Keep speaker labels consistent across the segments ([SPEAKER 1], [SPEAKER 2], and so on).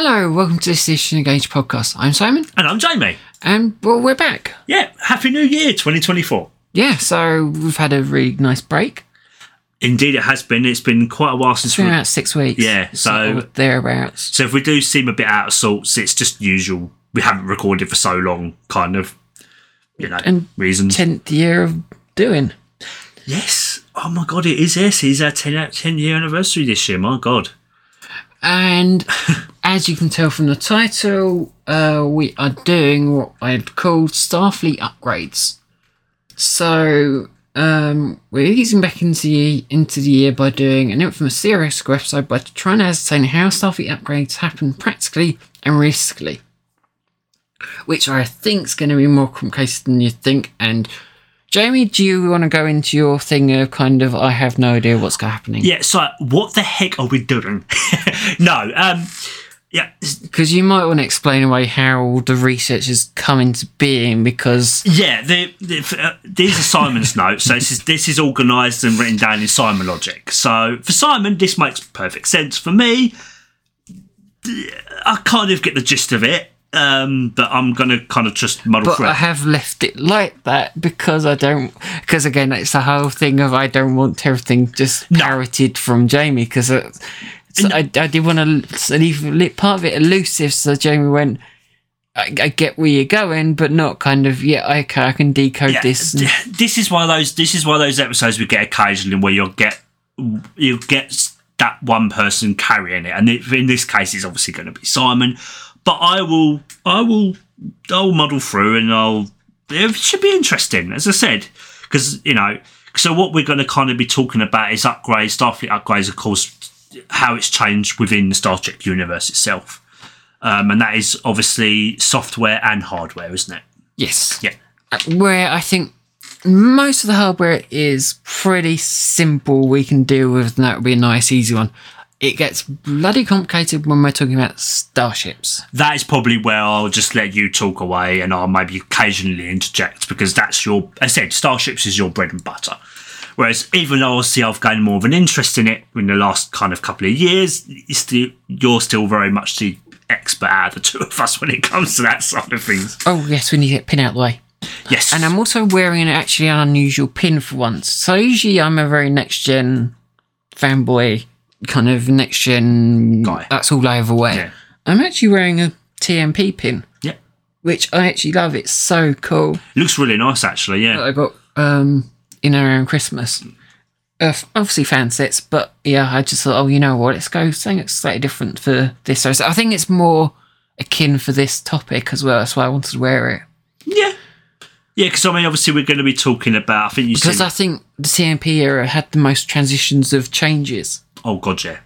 [SPEAKER 1] Hello, welcome to this edition of Gage Podcast. I'm Simon,
[SPEAKER 2] And I'm Jamie.
[SPEAKER 1] and well, we're back.
[SPEAKER 2] Yeah, Happy New Year 2024.
[SPEAKER 1] Yeah, so we've had a really nice break.
[SPEAKER 2] Indeed, it has been. It's been quite a while since
[SPEAKER 1] It's been
[SPEAKER 2] we.
[SPEAKER 1] about six weeks.
[SPEAKER 2] Yeah, so-
[SPEAKER 1] of thereabouts.
[SPEAKER 2] So if we do seem a bit out of sorts, it's just usual. We haven't recorded for so long, kind of, you know,
[SPEAKER 1] And
[SPEAKER 2] reasons.
[SPEAKER 1] Tenth year of doing.
[SPEAKER 2] yes. Oh my God, it is. Yes, it's our 10, 10 year anniversary this year. My God.
[SPEAKER 1] And as you can tell from the title, uh, we are doing what I'd call Starfleet upgrades. So um, we're easing back into the, into the year by doing an infamous serious episode by trying to ascertain how Starfleet upgrades happen practically and realistically. Which I think is going to be more complicated than you think. And Jamie, do you want to go into your thing of kind of I have no idea what's going happening?
[SPEAKER 2] Yeah. So what the heck are we doing? no. Um. Yeah.
[SPEAKER 1] Because you might want to explain away how the research has come into being because
[SPEAKER 2] Yeah, the, the, uh, these are Simon's notes. So this is this is organised and written down in Simon logic. So for Simon, this makes perfect sense. For me, I kind of get the gist of it, um, but I'm going to kind of just muddle
[SPEAKER 1] but
[SPEAKER 2] through.
[SPEAKER 1] I have left it like that because I don't because again it's the whole thing of I don't want everything just parroted from Jamie because I, I, I did want to leave part of it elusive so Jamie went I, I get where you're going but not kind of yeah okay I can decode
[SPEAKER 2] Yeah,
[SPEAKER 1] this and-
[SPEAKER 2] this is one of those. This is one of those episodes we get occasionally where you'll get you'll get that one person carrying it, and in this case, it's obviously going to be Simon. But I will, I will, I'll muddle through, and I'll. It should be interesting, as I said, because you know. So what we're going to kind of be talking about is upgrades, Starfleet upgrades, of course, how it's changed within the Star Trek universe itself, um, and that is obviously software and hardware, isn't it?
[SPEAKER 1] yes
[SPEAKER 2] Yeah.
[SPEAKER 1] where I think most of the hardware is pretty simple we can deal with and that would be a nice easy one it gets bloody complicated when we're talking about starships
[SPEAKER 2] that is probably where I'll just let you talk away and I'll maybe occasionally interject because that's your, as I said, Starships is your bread and butter. Whereas even though obviously I've gained more of an interest in it in the last kind of couple of years, still, you're still very much the expert out of the two of us when it comes to that side of things.
[SPEAKER 1] oh yes we need to get pin out the way
[SPEAKER 2] Yes.
[SPEAKER 1] and i'm also wearing an actually an unusual pin for once so usually i'm a very next gen fanboy kind of next gen
[SPEAKER 2] Guy.
[SPEAKER 1] that's all i ever wear
[SPEAKER 2] Yeah.
[SPEAKER 1] i'm actually wearing a tmp pin
[SPEAKER 2] yeah.
[SPEAKER 1] which i actually love it's so cool
[SPEAKER 2] Looks really nice actually, yeah.
[SPEAKER 1] that I got um, in around Christmas. Uh, obviously fan sets, but yeah, I just thought, oh, you know what? Let's go something slightly different for this. So I think it's more akin for this topic as well. That's why I wanted to wear it
[SPEAKER 2] Yeah. Yeah, because I mean, obviously, we're going to be talking about. I think you
[SPEAKER 1] because
[SPEAKER 2] said.
[SPEAKER 1] I think the TMP era had the most transitions of changes.
[SPEAKER 2] Oh, God, yeah.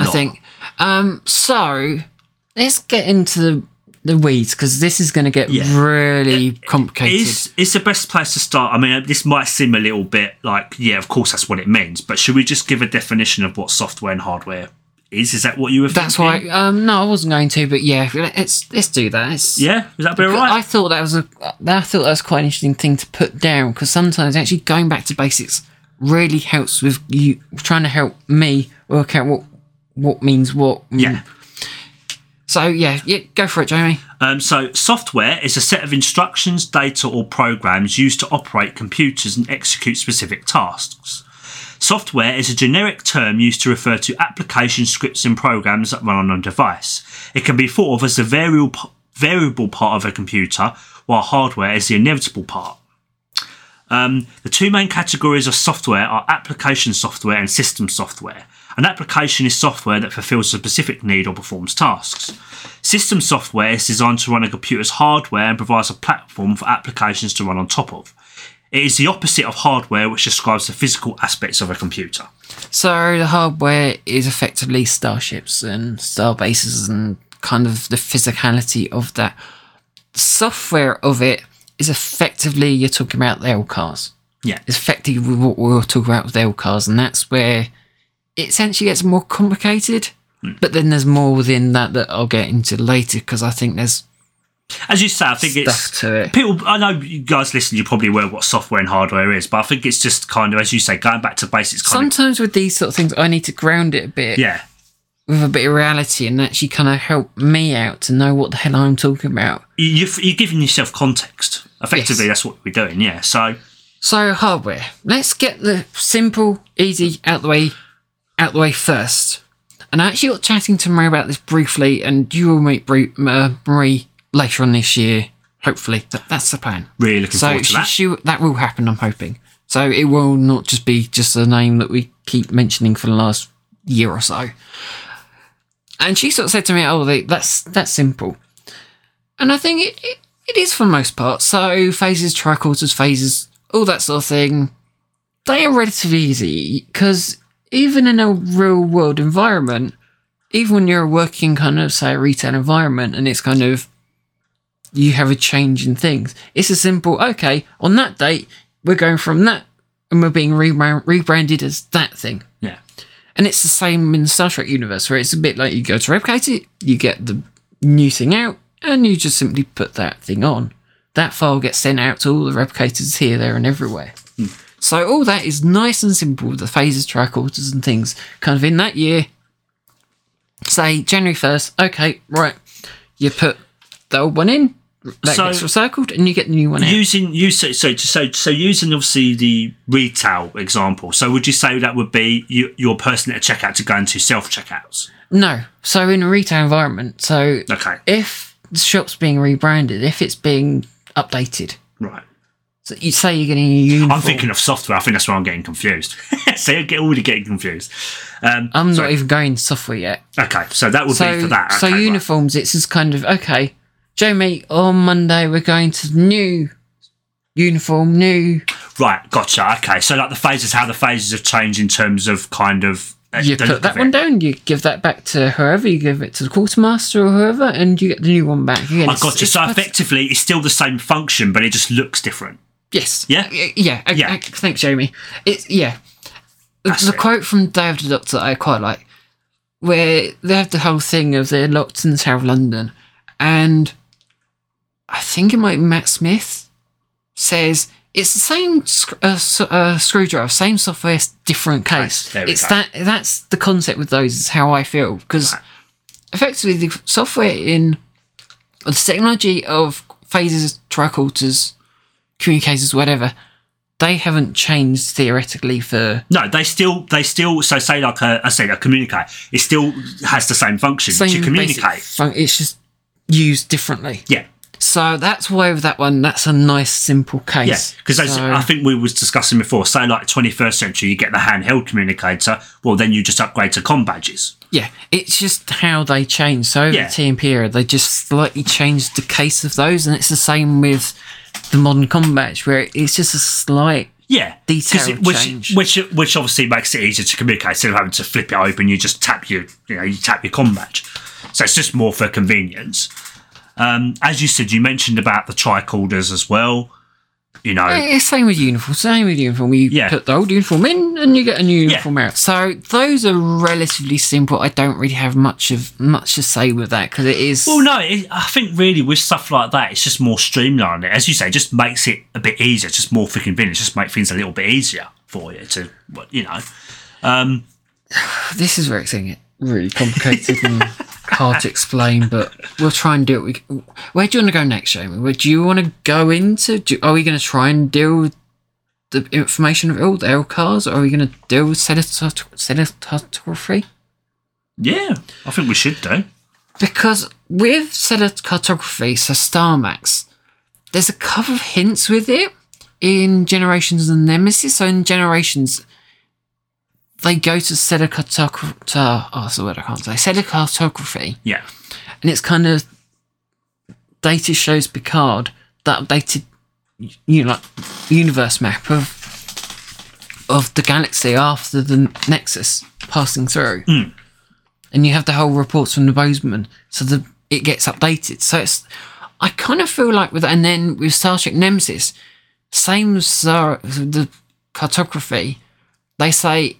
[SPEAKER 1] I think. Um, so let's get into the the weeds because this is going to get
[SPEAKER 2] Yeah.
[SPEAKER 1] really complicated.
[SPEAKER 2] Is it's the best place to start? I mean, this might seem a little bit like, yeah, of course that's what it means, but should we just give a definition of what software and hardware is? Is that what you were?
[SPEAKER 1] That's why.
[SPEAKER 2] thinking?
[SPEAKER 1] Um, no, I wasn't going to, but yeah, let's let's do that. It's,
[SPEAKER 2] Yeah, is that be all
[SPEAKER 1] I
[SPEAKER 2] right?
[SPEAKER 1] thought that was a I thought that was quite an interesting thing to put down because sometimes actually going back to basics really helps with you trying to help me work out what what means what. Mm.
[SPEAKER 2] Yeah.
[SPEAKER 1] So yeah, yeah, go for it, Jamie.
[SPEAKER 2] Um, so, software is a set of instructions, data, or programs used to operate computers and execute specific tasks. Software is a generic term used to refer to application scripts and programs that run on a device. It can be thought of as the variable, variable part of a computer, while hardware is the inevitable part. Um, the two main categories of software are application software and system software. An application is software that fulfills a specific need or performs tasks. System software is designed to run a computer's hardware and provides a platform for applications to run on top of. It is the opposite of hardware, which describes the physical aspects of a computer.
[SPEAKER 1] So the hardware is effectively starships and star bases and kind of the physicality of that. Software of it is effectively you're talking about the LCARS.
[SPEAKER 2] Yeah.
[SPEAKER 1] It's effectively what we were talking about with the LCARS, and that's where it essentially gets more complicated. Hmm. But then there's more within that that I'll get into later because I think there's
[SPEAKER 2] As you say, I think it's
[SPEAKER 1] it.
[SPEAKER 2] people. I know you guys listen. You're probably aware of what software and hardware is, but I think it's just kind of, as you say, going back to basics. Kind
[SPEAKER 1] Sometimes with these sort of things, I need to ground it a bit.
[SPEAKER 2] yeah,
[SPEAKER 1] with a bit of reality and actually kind of help me out to know what the hell I'm talking about.
[SPEAKER 2] You- You're, you're giving yourself context. Effectively,
[SPEAKER 1] Yes.
[SPEAKER 2] that's what we're doing. Yeah. So
[SPEAKER 1] So hardware. Let's get the simple, easy out the way, out the way first. And I actually got chatting to Marie about this briefly, and you will meet uh, Marie later on this year. Hopefully, that, that's the plan.
[SPEAKER 2] really looking
[SPEAKER 1] So
[SPEAKER 2] forward to
[SPEAKER 1] she,
[SPEAKER 2] that.
[SPEAKER 1] she, that will happen. I'm hoping. So it will not just be just a name that we keep mentioning for the last year or so. And she sort of said to me, "Oh, that's that's simple," and I think it, it it is for the most part. So phasers, tricorders, phasers, all that sort of thing, they are relatively easy because even in a real world environment, even when you're working kind of say a retail environment and it's kind of you have a change in things. It's a simple, okay, on that date, we're going from that and we're being rebra- rebranded as that thing.
[SPEAKER 2] yeah.
[SPEAKER 1] And it's the same in the Star Trek universe, where it's a bit like you go to replicate it, you get the new thing out, and you just simply put that thing on. That file gets sent out to all the replicators here, there, and everywhere. Hmm. So all that is nice and simple with the phasers, tricorders, and things. Kind of in that year, say January 1st, okay, right, you put the old one in, that
[SPEAKER 2] So-
[SPEAKER 1] gets recycled, and you get the new one out.
[SPEAKER 2] Using you so so so so using obviously the retail example. So would you say that would be you, your person at a checkout to go into self checkouts?
[SPEAKER 1] No. So in a retail environment, so
[SPEAKER 2] Okay.
[SPEAKER 1] if the shop's being rebranded, if it's being updated,
[SPEAKER 2] Right.
[SPEAKER 1] so you say you're getting a uniform.
[SPEAKER 2] I'm thinking of software. I think that's where I'm getting confused. so I get already getting confused. Um,
[SPEAKER 1] I'm not even going software yet.
[SPEAKER 2] okay, so that would
[SPEAKER 1] So,
[SPEAKER 2] be for that.
[SPEAKER 1] so
[SPEAKER 2] Okay, right.
[SPEAKER 1] uniforms, it's just kind of okay. Joe, mate, on Monday we're going to the new uniform, new.
[SPEAKER 2] Right, gotcha. Okay, so like the phasers, how the phasers have changed in terms of kind of uh,
[SPEAKER 1] You put that one down, you give that back to whoever, you give it to the quartermaster or whoever, and you get the new one back. Again,
[SPEAKER 2] I
[SPEAKER 1] it's-
[SPEAKER 2] gotcha.
[SPEAKER 1] it's
[SPEAKER 2] So effectively, it's still the same function, but it just looks different.
[SPEAKER 1] Yes.
[SPEAKER 2] Yeah?
[SPEAKER 1] Yeah. I-
[SPEAKER 2] Yeah.
[SPEAKER 1] I- thanks, Jamie. It's yeah.
[SPEAKER 2] That's
[SPEAKER 1] the
[SPEAKER 2] it.
[SPEAKER 1] quote from Day of the Doctor that I quite like, where they have the whole thing of they're locked in the Tower of London, and I think it might be Matt Smith says it's the same uh, uh, screwdriver, same software, different case.
[SPEAKER 2] we
[SPEAKER 1] it's
[SPEAKER 2] go.
[SPEAKER 1] that that's the concept with those. Is how I feel because
[SPEAKER 2] Right.
[SPEAKER 1] effectively the software in the technology of phasers, tricorders, communicators, whatever, they haven't changed theoretically for
[SPEAKER 2] No, they still they still so say like a, I say a communicate. It still has the same function
[SPEAKER 1] same
[SPEAKER 2] to communicate.
[SPEAKER 1] fun- it's just used differently.
[SPEAKER 2] Yeah,
[SPEAKER 1] So that's why with that one, that's a nice simple case. yeah.
[SPEAKER 2] Because
[SPEAKER 1] So-
[SPEAKER 2] I think we was discussing before. Say like 21st century, you get the handheld communicator. Well, then you just upgrade to com badges.
[SPEAKER 1] yeah, it's just how they change. So over
[SPEAKER 2] Yeah.
[SPEAKER 1] the TMP era, they just slightly changed the case of those, and it's the same with the modern combat, where it's just a slight
[SPEAKER 2] yeah,
[SPEAKER 1] Detail
[SPEAKER 2] it- which,
[SPEAKER 1] change.
[SPEAKER 2] which which obviously makes it easier to communicate instead of having to flip it open. You just tap your you know you tap your com badge. So it's just more for convenience. Um, as you said, you mentioned about the tricorders as well. You know,
[SPEAKER 1] Eh, same with uniform. Same with uniform. You
[SPEAKER 2] Yeah.
[SPEAKER 1] put the old uniform in, and you get a new uniform out. So those are relatively simple. I don't really have much of much to say with that because it is.
[SPEAKER 2] Well, no, it, I think really with stuff like that, it's just more streamlined. As you say, just makes it a bit easier, just more for convenience, just make things a little bit easier for you to, you know.
[SPEAKER 1] this is where it's getting really complicated and hard to explain, but we'll try and do it. We, where do you want to go next, Jamie? Where do you want to go into? Do, are we going to try and deal with the information of all the LCARS, or are we going to deal with cinematography?
[SPEAKER 2] Yeah, I think we should do.
[SPEAKER 1] Because with cinematography, so Star Max, there's a couple of hints with it in Generations and Nemesis. So in Generations, they go to cinematography. Oh, that's the word I can't say. Cinematography,
[SPEAKER 2] Yeah,
[SPEAKER 1] and it's kind of data shows Picard that updated, you know, like universe map of of the galaxy after the Nexus passing through, hmm. and you have the whole reports from the Bozeman, so the it gets updated. So it's I kind of feel like with and then with Star Trek Nemesis, same as the cartography, they say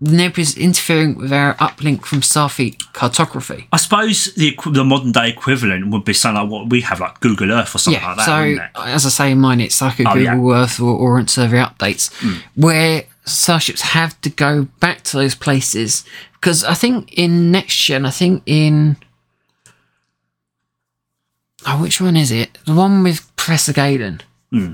[SPEAKER 1] the Nebula is interfering with our uplink from Starfleet cartography.
[SPEAKER 2] I suppose the the modern day equivalent would be something like what we have, like Google Earth or something
[SPEAKER 1] Yeah,
[SPEAKER 2] like that.
[SPEAKER 1] so
[SPEAKER 2] wouldn't it?
[SPEAKER 1] as I say in mine, it's like a
[SPEAKER 2] Oh,
[SPEAKER 1] Google
[SPEAKER 2] yeah.
[SPEAKER 1] Earth or Ordnance Survey updates, hmm. where starships have to go back to those places because I think in next gen, I think in oh, which one is it? The one with Professor Galen, hmm.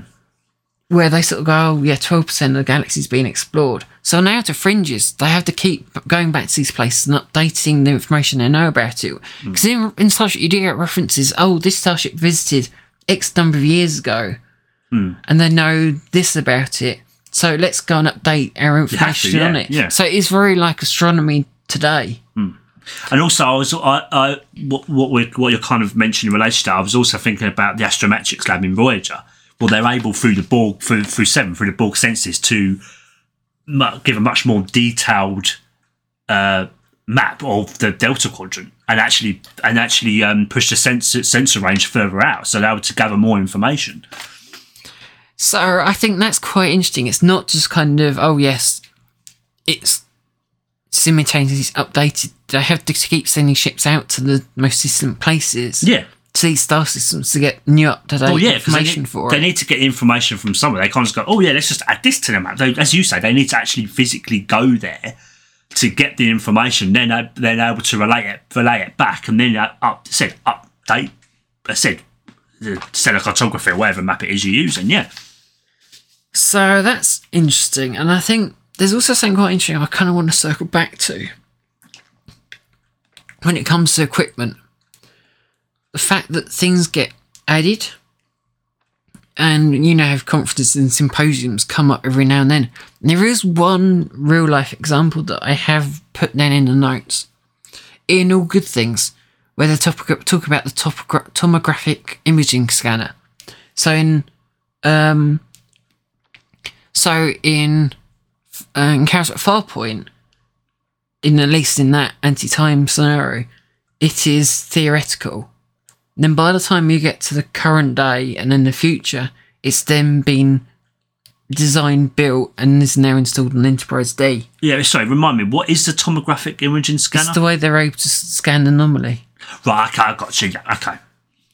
[SPEAKER 1] Where they sort of go, oh yeah, twelve percent of the galaxy's been explored. So now to fringes, they have to keep going back to these places and updating the information they know about it. Hmm. Because in, in Starship, you do get references. Oh, this starship visited X number of years ago, hmm. and they know this about it. So let's go and update our
[SPEAKER 2] have to,
[SPEAKER 1] information
[SPEAKER 2] yeah,
[SPEAKER 1] on it.
[SPEAKER 2] yeah.
[SPEAKER 1] So it's very like astronomy today. Hmm.
[SPEAKER 2] And also, I was I, I what what, we what you're kind of mentioning in relation to, I was also thinking about the astrometrics lab in Voyager. Well, they're able through the Borg through through seven through the Borg sensors to mu- give a much more detailed uh, map of the Delta Quadrant and actually and actually um, push the sensor sensor range further out, so they're able to gather more information.
[SPEAKER 1] So I think that's quite interesting. It's not just kind of oh yes, it's simultaneously updated. They have to keep sending ships out to the most distant places.
[SPEAKER 2] Yeah.
[SPEAKER 1] To these star systems to get new up to date
[SPEAKER 2] Well, yeah, they,
[SPEAKER 1] information
[SPEAKER 2] need,
[SPEAKER 1] for
[SPEAKER 2] they
[SPEAKER 1] it.
[SPEAKER 2] need to get information from somewhere. They can't just go, oh yeah, let's just add this to the map. They, as you say, they need to actually physically go there to get the information. Then uh, they're able to relay it, relay it back, and then uh, up said update. I said the stellar cartography or whatever map it is you're using. Yeah,
[SPEAKER 1] So that's interesting, and I think there's also something quite interesting. I kind of want to circle back to when it comes to equipment. The fact that things get added, and you know, have conferences and symposiums come up every now and then. And there is one real life example that I have put down in the notes. In all good things, where they talk, talk about the topogra- tomographic imaging scanner. So in um, so in uh, Encounter at Farpoint, in at least in that anti-time scenario, it is theoretical. Then by the time you get to the current day and in the future, it's then been designed, built, and is now installed on Enterprise D.
[SPEAKER 2] yeah. Sorry, remind me. What is the tomographic imaging scanner?
[SPEAKER 1] It's the way they're able to scan the anomaly.
[SPEAKER 2] right, okay, I got you. Yeah, okay.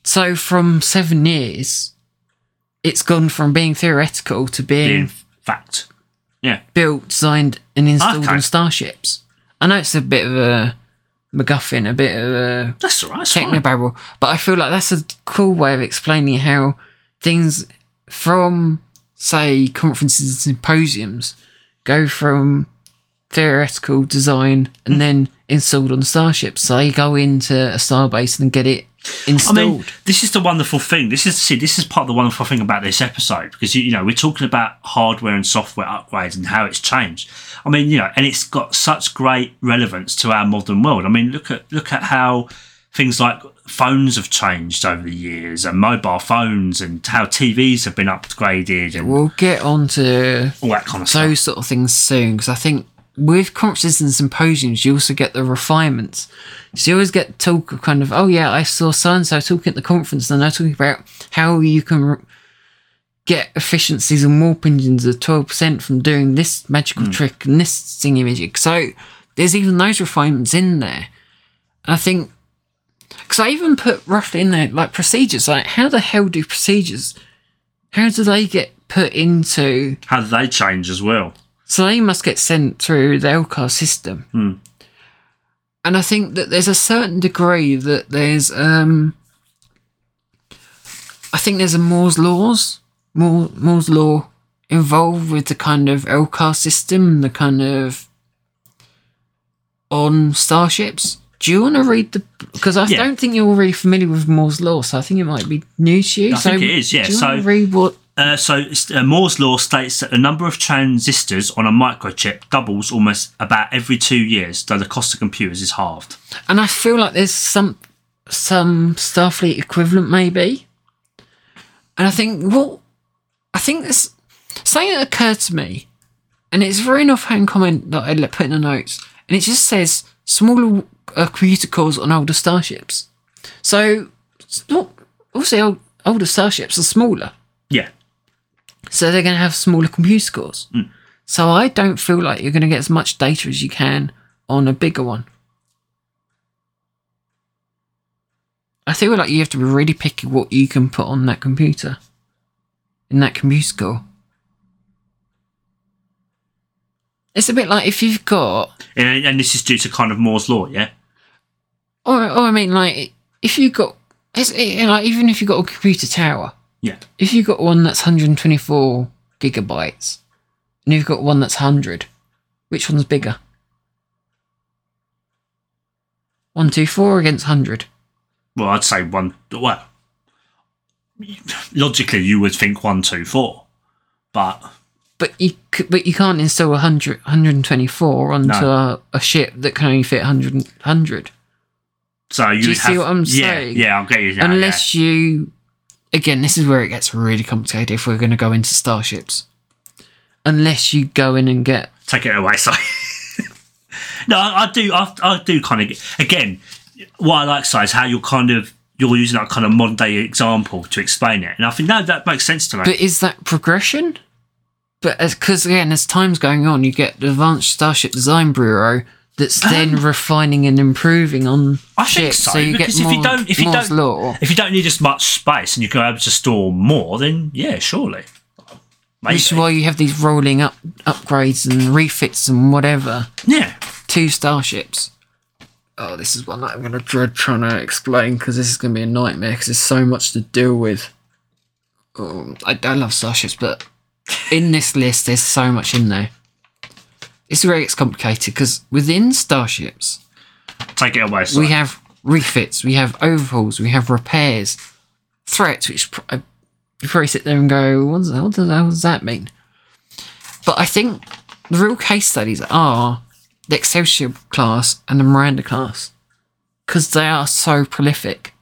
[SPEAKER 1] So from seven years, it's gone from being theoretical to being
[SPEAKER 2] In fact, yeah.
[SPEAKER 1] built, designed, and installed
[SPEAKER 2] Okay.
[SPEAKER 1] on starships. I know it's a bit of a MacGuffin, a bit of a
[SPEAKER 2] That's all right. That's fine.
[SPEAKER 1] technobabble, but I feel like that's a cool way of explaining how things from, say, conferences and symposiums go from theoretical design and
[SPEAKER 2] Hmm.
[SPEAKER 1] then installed on starships. So they go into a starbase and get it installed.
[SPEAKER 2] I mean, this is the wonderful thing. This is see, this is part of the wonderful thing about this episode because you, you know we're talking about hardware and software upgrades and how it's changed. I mean, you know, and it's got such great relevance to our modern world. I mean, look at look at how things like phones have changed over the years and mobile phones and how TVs have been upgraded and
[SPEAKER 1] we'll get on to
[SPEAKER 2] all that kind of stuff.
[SPEAKER 1] those sort of things soon because I think with conferences and symposiums you also get the refinements. So you always get talk of kind of oh yeah I saw so and so talking at the conference and they're talking about how you can re- get efficiencies and warp engines of twelve percent from doing this magical hmm. trick and this thing magic. So there's even those refinements in there. I think because I even put roughly in there like procedures like how the hell do procedures how do they get put into
[SPEAKER 2] How do they change as well?
[SPEAKER 1] So they must get sent through the LCAR system.
[SPEAKER 2] Hmm.
[SPEAKER 1] And I think that there's a certain degree that there's, um, I think there's a Moore's laws, Moore, Moore's law involved with the kind of LCAR system, the kind of on starships. Do you want to read the? Because I
[SPEAKER 2] Yeah.
[SPEAKER 1] don't think you're really familiar with Moore's law, so I think it might be new to you.
[SPEAKER 2] I
[SPEAKER 1] so
[SPEAKER 2] think it is, yeah.
[SPEAKER 1] Do you want
[SPEAKER 2] So-
[SPEAKER 1] to read what?
[SPEAKER 2] Uh, so uh, Moore's law states that the number of transistors on a microchip doubles almost about every two years, though the cost of computers is halved.
[SPEAKER 1] and I feel like there's some some Starfleet equivalent maybe. And I think well, I think this something that occurred to me, and it's a very enough hand comment that I put in the notes, and it just says smaller uh, computer cores on older starships. So not also old, older starships are smaller,
[SPEAKER 2] Yeah,
[SPEAKER 1] so they're going to have smaller computer cores. Hmm. So I don't feel like you're going to get as much data as you can on a bigger one. I feel like you have to be really picky what you can put on that computer. In that computer score. It's a bit like if you've got,
[SPEAKER 2] And, and this is due to kind of Moore's law, yeah.
[SPEAKER 1] or, or I mean, like if you've got, it's, it, like even if you've got a computer tower,
[SPEAKER 2] Yeah.
[SPEAKER 1] if you've got one that's 124 gigabytes, and you've got one that's 100, which one's bigger? 124 against 100.
[SPEAKER 2] Well, I'd say one. Well, logically, you would think one, two, four, but
[SPEAKER 1] But you but you can't install 100, 124 onto
[SPEAKER 2] No.
[SPEAKER 1] a, a ship that can only fit 100. 100
[SPEAKER 2] so you,
[SPEAKER 1] you
[SPEAKER 2] would
[SPEAKER 1] see what I'm
[SPEAKER 2] yeah,
[SPEAKER 1] saying?
[SPEAKER 2] Yeah, I'll get you.
[SPEAKER 1] Unless you. Again, this is where it gets really complicated if we're going to go into starships. Unless you go in and get.
[SPEAKER 2] take it away. Sorry. no, I, I do. I, I do kind of get, again. What I like, size, how you're kind of you're using that kind of modern day example to explain it, and I think no, that makes sense to me.
[SPEAKER 1] But is that progression? But because again, as time's going on, you get the Advanced Starship Design Bureau that's then refining and improving on
[SPEAKER 2] Um, I think
[SPEAKER 1] ships.
[SPEAKER 2] so,
[SPEAKER 1] So, you get
[SPEAKER 2] if
[SPEAKER 1] more,
[SPEAKER 2] you don't- if you don't-
[SPEAKER 1] law.
[SPEAKER 2] if you don't need as much space and you can able to store more, then yeah, surely. Maybe.
[SPEAKER 1] Which is why you have these rolling up upgrades and refits and whatever
[SPEAKER 2] yeah.
[SPEAKER 1] Two starships. Oh, this is one that I'm going to dread trying to explain because this is going to be a nightmare because there's so much to deal with. Oh, I, I love starships, but in this list, there's so much in there. It's where it gets complicated because within starships,
[SPEAKER 2] Take it away. Si.
[SPEAKER 1] we have refits, we have overhauls, we have repairs, threats, which pr- uh, you probably sit there and go, what does, what, does, that mean? But I think the real case studies are the Excelsior class and the Miranda class because they are so prolific.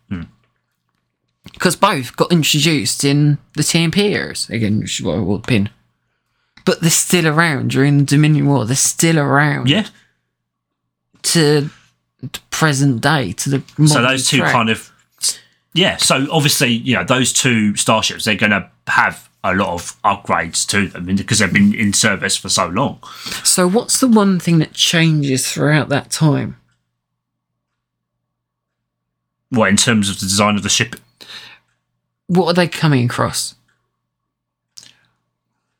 [SPEAKER 1] Because both got introduced in the TMP eras, again, which is what I will pin. But they're still around during the Dominion War. They're still around
[SPEAKER 2] yeah.
[SPEAKER 1] to the present day, to the
[SPEAKER 2] So those two kind of yeah. So obviously, you know, those two starships they're going to have a lot of upgrades to them because they've been in service for so long.
[SPEAKER 1] So, what's the one thing that changes throughout that time?
[SPEAKER 2] Well, in terms of the design of the ship,
[SPEAKER 1] What are they coming across?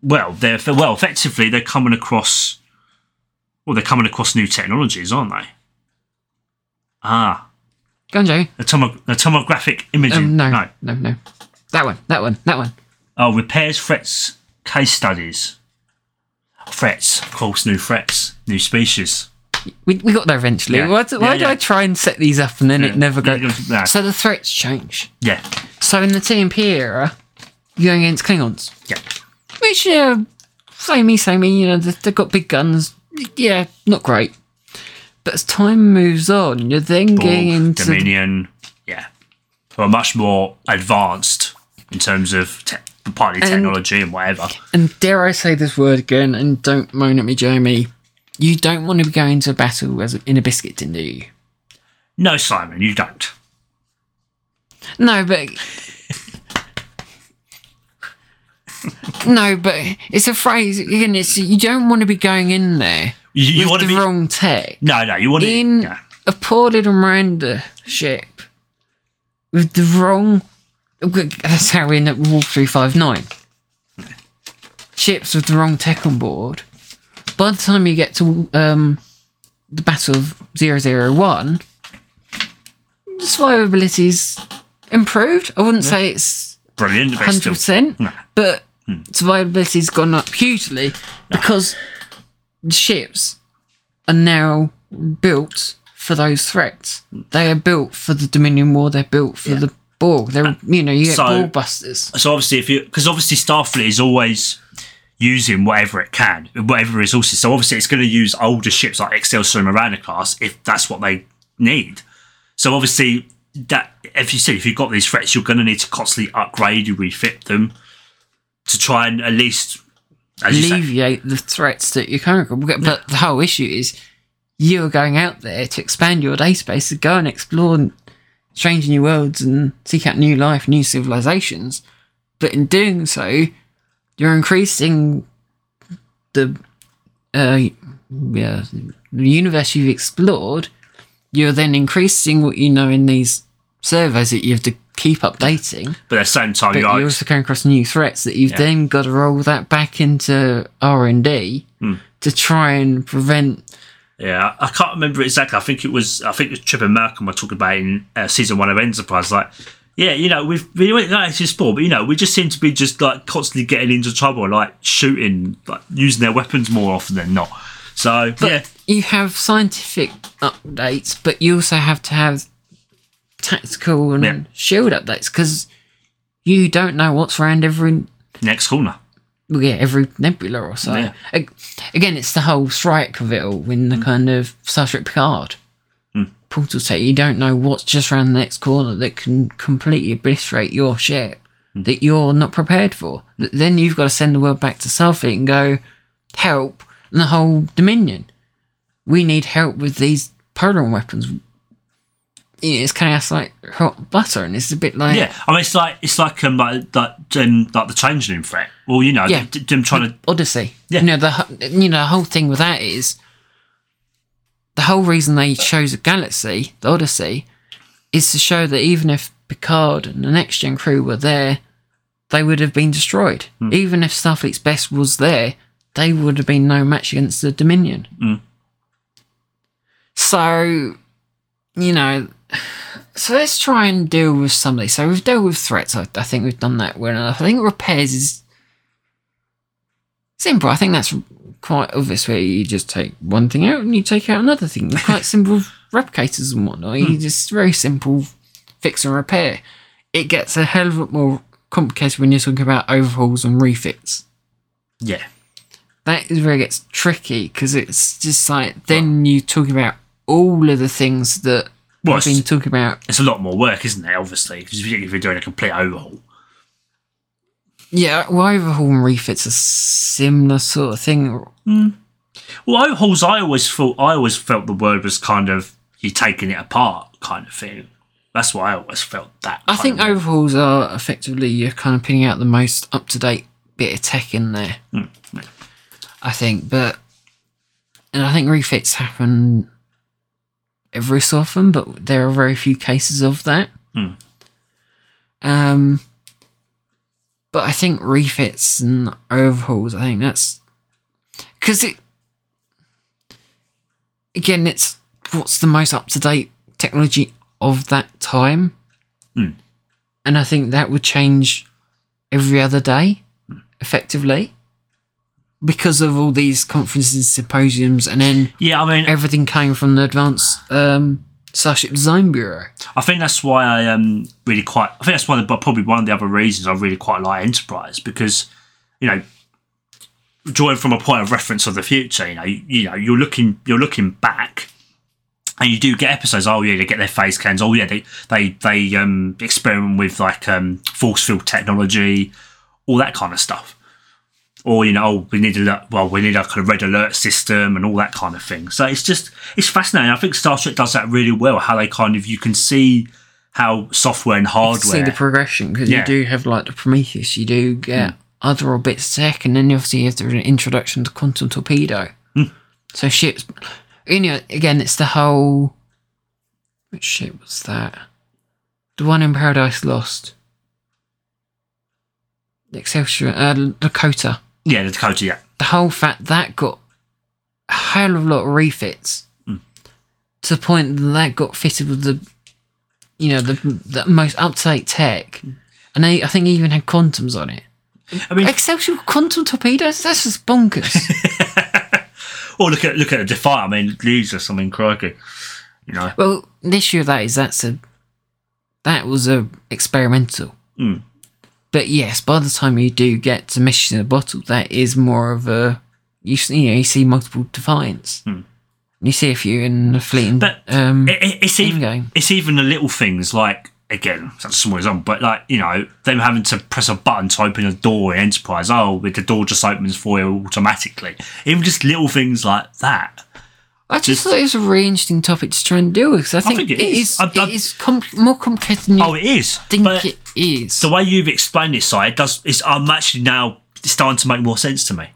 [SPEAKER 2] Well, they're well effectively they're coming across. Well, they're coming across new technologies, aren't they? Ah,
[SPEAKER 1] Go on, Joe.
[SPEAKER 2] the, tomo- the tomographic imaging.
[SPEAKER 1] Um, no,
[SPEAKER 2] no.
[SPEAKER 1] no, no, That one, that one, that one.
[SPEAKER 2] Oh, repairs, threats, case studies. Threats, of course, new threats, new species.
[SPEAKER 1] We, we got there eventually.
[SPEAKER 2] Yeah.
[SPEAKER 1] Why, do,
[SPEAKER 2] Yeah,
[SPEAKER 1] why do
[SPEAKER 2] yeah.
[SPEAKER 1] I try and set these up and then it never goes?
[SPEAKER 2] Yeah.
[SPEAKER 1] So the threats change.
[SPEAKER 2] Yeah,
[SPEAKER 1] So in the TMP era, you're going against Klingons,
[SPEAKER 2] yeah,
[SPEAKER 1] which yeah, samey, samey. You know, they- they've got big guns. Yeah, not great. But as time moves on, you're then getting into
[SPEAKER 2] Dominion. Yeah, who are much more advanced in terms of te- partly technology and whatever.
[SPEAKER 1] And dare I say this word again, and don't moan at me, Jeremy. You don't want to be going to battle as a, in a biscuit tin, do you?
[SPEAKER 2] No, Simon, you don't.
[SPEAKER 1] No, but no, but it's a phrase. Again, it's you don't want to be going in there
[SPEAKER 2] You, you
[SPEAKER 1] with
[SPEAKER 2] want
[SPEAKER 1] the
[SPEAKER 2] be
[SPEAKER 1] wrong tech
[SPEAKER 2] no, no. You want to
[SPEAKER 1] in
[SPEAKER 2] yeah.
[SPEAKER 1] a poor little Miranda ship with the wrong. That's how we end up with Wolf three five nine. Ships with the wrong tech on board. By the time you get to um, the Battle of 001, the survivability's improved. I wouldn't say it's
[SPEAKER 2] brilliant.
[SPEAKER 1] Hundred percent,
[SPEAKER 2] No.
[SPEAKER 1] but Hmm. survivability's gone up hugely because the ships are now built for those threats. They are built for the Dominion War. They're built for the Borg. They're uh, you know you get
[SPEAKER 2] So-
[SPEAKER 1] Borg busters.
[SPEAKER 2] so obviously, if you because obviously Starfleet is always using whatever it can, whatever resources. So obviously, it's going to use older ships like Excelsior and Miranda class if that's what they need. So obviously, that if you see if you've got these threats, you're going to need to constantly upgrade, you refit them to try and at least as you say,
[SPEAKER 1] alleviate the threats that you're coming across. But the whole issue is you're going out there to expand your day space, to go and explore strange new worlds and seek out new life, new civilizations. But in doing so, you're increasing the uh, yeah, the universe you've explored. You're then increasing what you know in these surveys that you have to keep updating.
[SPEAKER 2] but at the same time,
[SPEAKER 1] But you're also coming across new threats that you've
[SPEAKER 2] Yeah.
[SPEAKER 1] then got to roll that back into R and D to try and prevent.
[SPEAKER 2] Yeah, I can't remember exactly. I think it was. I think it was Trip and Malcolm were talking about in uh, season one of Enterprise. Like, yeah, you know, we've we went like it's sport, but you know, we just seem to be just like constantly getting into trouble, like shooting, like using their weapons more often than not. So
[SPEAKER 1] But
[SPEAKER 2] yeah,
[SPEAKER 1] you have scientific updates, but you also have to have tactical and
[SPEAKER 2] Yeah.
[SPEAKER 1] shield updates because you don't know what's around every
[SPEAKER 2] next corner.
[SPEAKER 1] well, yeah, every nebula or so.
[SPEAKER 2] Yeah.
[SPEAKER 1] Again, it's the whole strike of it all in the mm. kind of Star Trek Picard. Mm. Portal tech, you don't know what's just around the next corner that can completely obliterate your ship mm. that you're not prepared for. Th- Then you've got to send the word back to Starfleet and go, help and the whole Dominion. We need help with these polaron weapons. It's kind of like hot butter, and it's a bit like
[SPEAKER 2] Yeah, I mean, it's like it's like um like like um, like the changeling threat. Well, you know,
[SPEAKER 1] Yeah.
[SPEAKER 2] them trying to
[SPEAKER 1] Odyssey.
[SPEAKER 2] Yeah.
[SPEAKER 1] You know the you know the whole thing with that is the whole reason they chose a galaxy, the Odyssey, is to show that even if Picard and the next gen crew were there, they would have been destroyed. Even if Starfleet's best was there, they would have been no match against the Dominion.
[SPEAKER 2] Mm.
[SPEAKER 1] So, you know, so let's try and deal with some of these. So we've dealt with threats. I, I think we've done that well enough. I think repairs is simple. I think that's quite obvious where you just take one thing out and you take out another thing. They're quite simple replicators and whatnot. You hmm. just very simple fix and repair. It gets a hell of a lot more complicated when you're talking about overhauls and refits.
[SPEAKER 2] yeah.
[SPEAKER 1] That is where it gets tricky because it's just like then you talk about all of the things that
[SPEAKER 2] Well,
[SPEAKER 1] we've been
[SPEAKER 2] it's,
[SPEAKER 1] talking about.
[SPEAKER 2] it's a lot more work, isn't it? Obviously, because if you're doing a complete overhaul.
[SPEAKER 1] Yeah, well, overhaul and refits a similar sort of thing. Hmm.
[SPEAKER 2] Well, overhauls, I always thought I always felt the word was kind of you taking it apart, kind of thing. That's why I always felt that.
[SPEAKER 1] I think overhauls are effectively you're kind of putting out the most up to date bit of tech in there. Hmm. I think, but and I think refits happen every so often, but there are very few cases of that.
[SPEAKER 2] Hmm.
[SPEAKER 1] Um, but I think refits and overhauls. I think that's because it again, it's what's the most up to date technology of that time,
[SPEAKER 2] Hmm.
[SPEAKER 1] and I think that would change every other day, effectively, because of all these conferences, symposiums, and then
[SPEAKER 2] yeah, I mean,
[SPEAKER 1] everything came from the Advanced um, Starship Design Bureau.
[SPEAKER 2] I think that's why I um really quite. I think that's one of the, probably one of the other reasons I really quite like Enterprise because you know drawing from a point of reference of the future, you know, you, you know, you're looking you're looking back. And you do get episodes. Oh yeah, they get their phase cans. Oh yeah, they they they um experiment with like um force field technology, all that kind of stuff. Or you know, oh, we need a well, we need a kind of red alert system and all that kind of thing. So it's just it's fascinating. I think Star Trek does that really well. How they kind of you can see how software and hardware See
[SPEAKER 1] the progression because
[SPEAKER 2] Yeah.
[SPEAKER 1] you do have like the Prometheus, you do get other old bits of tech, and then obviously you have the introduction to quantum torpedo. So ships, you know, again, it's the whole. Which ship was that? The one in Paradise Lost. Excelsior, uh, Lakota.
[SPEAKER 2] Yeah, the Lakota. Yeah,
[SPEAKER 1] The whole fact that got a hell of a lot of refits to the point that that got fitted with the, you know, the the most up to date tech, and they, I think even had quantums on it.
[SPEAKER 2] I mean,
[SPEAKER 1] Excelsior quantum torpedoes? That's just bonkers.
[SPEAKER 2] or look at look at the Defiant. I mean, Jesus. I mean, crikey. You know,
[SPEAKER 1] well, the issue of that is that's a that was a experimental.
[SPEAKER 2] Mm.
[SPEAKER 1] But yes, by the time you do get to mission in a bottle, that is more of a you, you know you see multiple defiance. You see a few in the fleet.
[SPEAKER 2] But
[SPEAKER 1] um,
[SPEAKER 2] it, it- it's even it's even the little things like again, such a small example, but like you know, them having to press a button to open a door in Enterprise. Oh, the door just opens for you automatically. Even just little things like that.
[SPEAKER 1] I just
[SPEAKER 2] Just-
[SPEAKER 1] thought it was a really interesting topic to try and deal with because I think,
[SPEAKER 2] think it
[SPEAKER 1] it
[SPEAKER 2] is.
[SPEAKER 1] is,
[SPEAKER 2] I- I-
[SPEAKER 1] it is com- more complicated than you
[SPEAKER 2] Oh, it is.
[SPEAKER 1] think
[SPEAKER 2] but
[SPEAKER 1] it is.
[SPEAKER 2] the way you've explained it, side does. Is I'm actually now starting to make more sense to me.